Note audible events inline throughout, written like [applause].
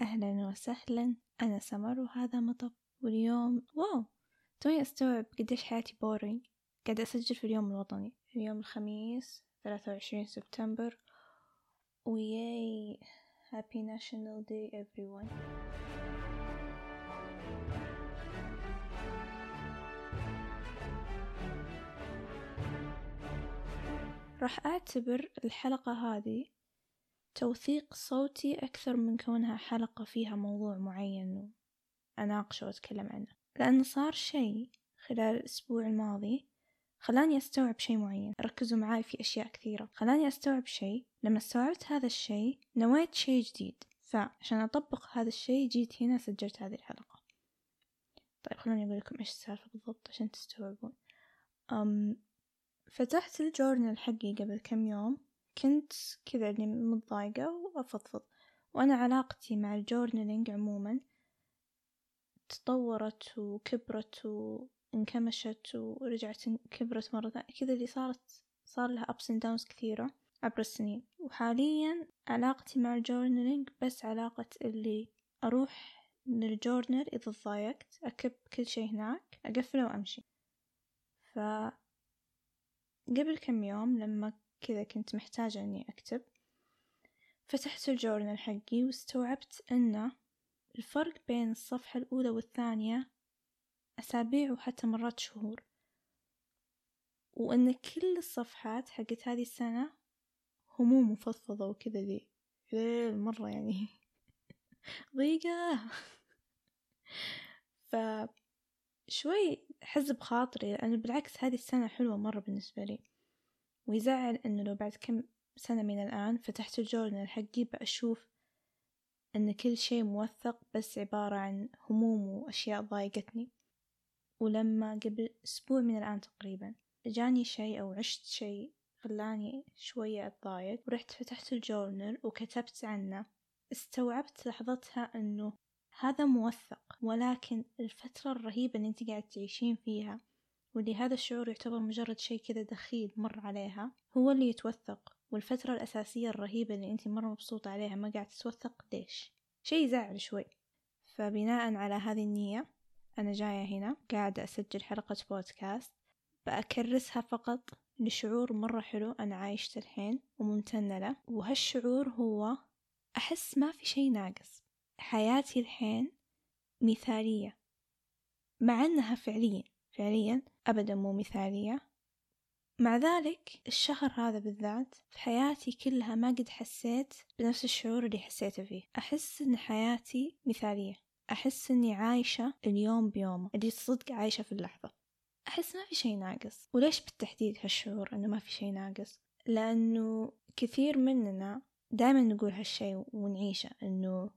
أهلا وسهلا أنا سمر وهذا مطب واليوم wow! توي أستوعب قديش حياتي boring قاعدة أسجل في اليوم الوطني. اليوم الخميس ثلاثة وعشرين سبتمبر. Yay! Happy National Day everyone. راح أعتبر الحلقة هذه توثيق صوتي أكثر من كونها حلقة فيها موضوع معين أناقشه وأتكلم عنه. لأن صار شيء خلال الأسبوع الماضي خلاني أستوعب شيء معين. ركزوا معاي في أشياء كثيرة. خلاني أستوعب شيء. لما استوعبت هذا الشيء نويت شيء جديد. فعشان أطبق هذا الشيء جيت هنا سجلت هذه الحلقة. طيب خلوني أقول لكم إيش السالفة بالضبط عشان تستوعبون. أم فتحت ال journal حقي قبل كم يوم. كنت كذا اللي متضايقة وأفضفض. وأنا علاقتي مع ال journaling عموما تطورت وكبرت وانكمشت ورجعت كبرت مرة ثانية. كذا اللي صارت صار لها ups and downs كثيرة عبر السنين. وحاليا علاقتي مع ال journaling بس علاقة اللي أروح لل journal إذا تضايقت أكب كل شي هناك أقفله وأمشي. ف قبل كم يوم لما كذا كنت محتاجة إني أكتب. فتحت الجورنال حقي واستوعبت أن الفرق بين الصفحة الأولى والثانية أسابيع وحتى مرات شهور. وأن كل الصفحات حقت هذه السنة هموم وفضفضة وكذا ذي. مرة يعني. [laughs] ضيقة. [laughs] فشوي حز بخاطري لأنه بالعكس هذه السنة حلوة مرة بالنسبة لي. ويزعل إنه لو بعد كم سنة من الآن فتحت الجورنال حقي بأشوف إن كل شي موثق بس عبارة عن هموم وأشياء ضايقتني. ولما قبل أسبوع من الآن تقريبا جاني شي أو عشت شي خلاني شوية أتضايق. ورحت فتحت الجورنال وكتبت عنه. استوعبت لحظتها أنه هذا موثق ولكن الفترة الرهيبة اللي أنت قاعد تعيشين فيها واللي هذا الشعور يعتبر مجرد شيء كذا دخيل مر عليها. هو اللي يتوثق والفترة الأساسية الرهيبة اللي أنت مرة مبسوطة عليها ما قاعد تتوثق ليش؟ شيء يزعل شوي. فبناء على هذه النية أنا جاية هنا قاعدة أسجل حلقة بودكاست. بأكرسها فقط لشعور مرة حلو أنا عايشته الحين وممتنة له. وهالشعور هو أحس ما في شي ناقص. حياتي الحين مثالية مع أنها فعليا. فعليا أبدا مو مثالية. مع ذلك الشهر هذا بالذات في حياتي كلها ما قد حسيت بنفس الشعور اللي حسيته فيه. أحس إن حياتي مثالية. أحس إني عايشة اليوم بيومه اللي صدق عايشة في اللحظة. أحس ما في شي ناقص. وليش بالتحديد هالشعور إنه ما في شي ناقص؟ لأنه كثير مننا دائما نقول هالشي ونعيشه إنه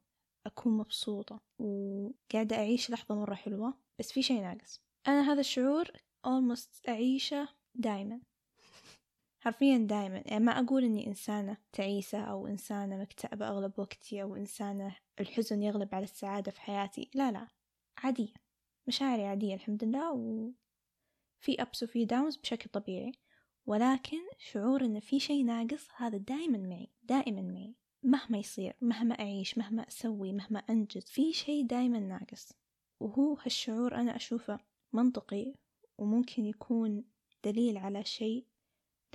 أكون مبسوطة وقاعدة أعيش لحظة مرة حلوة بس في شي ناقص. أنا هذا الشعور almost أعيشه دايما. حرفيا دايما. يعني ما أقول إني إنسانة تعيسة أو إنسانة مكتئبة أغلب وقتي أو إنسانة الحزن يغلب على السعادة في حياتي. لا لا. عادية. مشاعري عادية الحمد لله وفي أبس وفي داونز بشكل طبيعي. ولكن شعور إن في شي ناقص هذا دايما معي. دائما معي. مهما يصير مهما أعيش مهما أسوي مهما أنجز في شي دايما ناقص. وهو هالشعور أنا أشوفه منطقي وممكن يكون دليل على شيء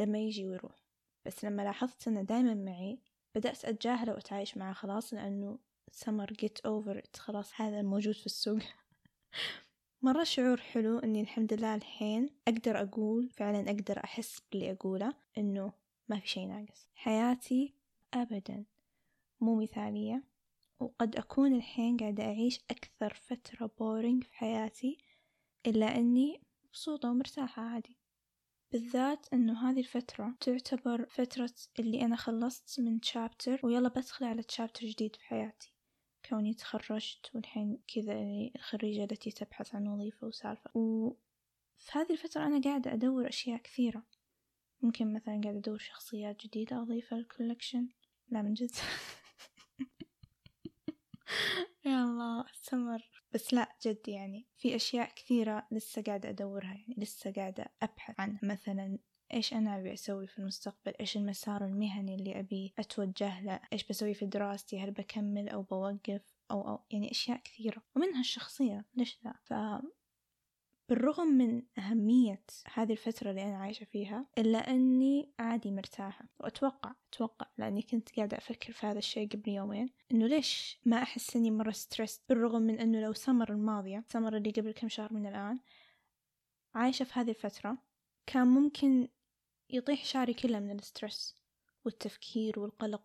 لما يجي ويروح. بس لما لاحظت إنه دايما معي بدأت أتجاهله وأتعايش معه خلاص لأنه سمر جيت أوفر خلاص هذا موجود في السوق. [laughs] مرة شعور حلو إني الحمد لله الحين أقدر أقول فعلا أقدر أحس باللي أقوله إنه ما في شي ناقص. حياتي أبدا مو مثالية وقد أكون الحين قاعدة أعيش أكثر فترة بورينج في حياتي. إلا أني مبسوطة ومرتاحة عادي. بالذات أنه هذه الفترة تعتبر فترة اللي أنا خلصت من تشابتر ويلا بدخل على تشابتر جديد في حياتي. كوني تخرجت والحين كذا الخريجة التي تبحث عن وظيفة وسالفة. وفي هذه الفترة أنا قاعدة أدور أشياء كثيرة. ممكن مثلا قاعدة أدور شخصيات جديدة أضيفها للكولكشن لا من جد. [laughs] يا الله أستمر. بس لا جد يعني في أشياء كثيرة لسه قاعدة أدورها يعني لسه قاعدة أبحث عنها. مثلا إيش أنا أبي أسوي في المستقبل؟ إيش المسار المهني اللي أبي أتوجه له؟ إيش بسوي في دراستي؟ هل بكمل أو بوقف؟ أو, أو يعني أشياء كثيرة. ومنها الشخصية ليش لا؟ بالرغم من أهمية هذه الفترة اللي أنا عايشة فيها إلا أني عادي مرتاحة وأتوقع أتوقع لأني كنت قاعدة أفكر في هذا الشيء قبل يومين إنه ليش ما أحس إني مرة stressed بالرغم من إنه لو سمر الماضية سمر اللي قبل كم شهر من الآن عايشة في هذه الفترة كان ممكن يطيح شعري كله من ال stress والتفكير والقلق.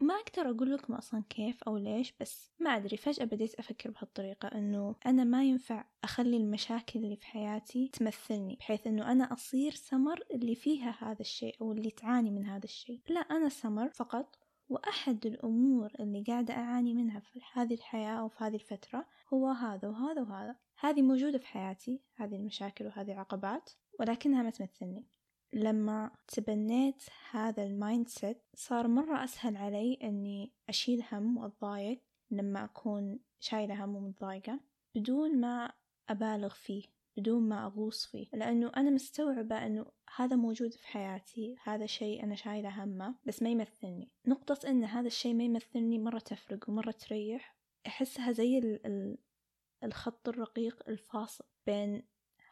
ما أقدر أقول لكم أصلا كيف أو ليش بس ما أدري فجأة بديت أفكر بهالطريقة أنه أنا ما ينفع أخلي المشاكل اللي في حياتي تمثلني بحيث أنه أنا أصير سمر اللي فيها هذا الشيء أو اللي تعاني من هذا الشيء. لا أنا سمر فقط وأحد الأمور اللي قاعدة أعاني منها في هذه الحياة أو في هذه الفترة هو هذا وهذا وهذا. هذه موجودة في حياتي هذه المشاكل وهذه العقبات ولكنها ما تمثلني. لما تبنيت هذا ال mindset صار مرة أسهل علي أني أشيل هم وأتضايق لما أكون شايلة هم ومتضايقة بدون ما أبالغ فيه بدون ما أغوص فيه لأنه أنا مستوعبة أنه هذا موجود في حياتي هذا شيء أنا شايلة همه بس ما يمثلني. نقطة أن هذا الشيء ما يمثلني مرة تفرق ومرة تريح أحسها زي الخط الرقيق الفاصل بين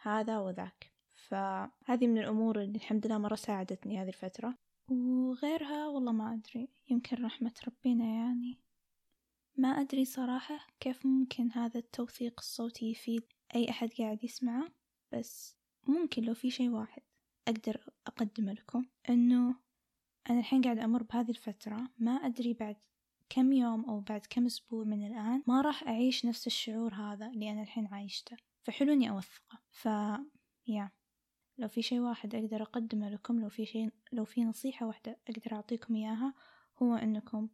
هذا وذاك. فهذه من الأمور اللي الحمد لله مرة ساعدتني هذه الفترة. وغيرها والله ما أدري يمكن رحمة ربنا يعني. ما أدري صراحة كيف ممكن هذا التوثيق الصوتي يفيد أي أحد قاعد يسمعه بس ممكن لو في شي واحد أقدر أقدمه لكم إنه أنا الحين قاعد أمر بهذه الفترة ما أدري بعد كم يوم أو بعد كم أسبوع من الآن ما راح أعيش نفس الشعور هذا اللي أنا الحين عايشته. فحلو إني أوثقه. ف يا لو في شي واحد أقدر أقدمه لكم لو في شي لو في نصيحة واحدة أقدر أعطيكم إياها هو أنكم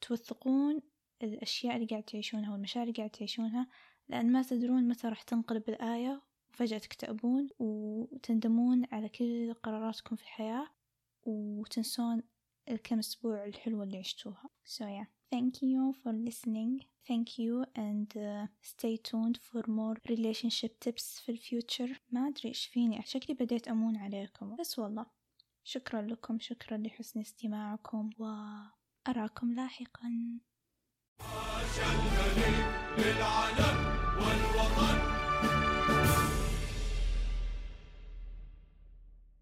توثقون الأشياء اللي قاعد تعيشونها والمشاعر اللي قاعد تعيشونها لأن ما تدرون متى راح تنقلب الآية وفجأة تكتئبون وتندمون على كل قراراتكم في الحياة وتنسون الكم أسبوع الحلوة اللي عشتوها. So yeah. Thank you for listening. Thank you and uh, stay tuned for more relationship tips في الفيوتشر ما أدري إيش فيني. شكلي بديت أمون عليكم. بس والله. شكرا لكم. شكرا لحسن استماعكم. وأراكم لاحقا. عاش للعلم والوطن.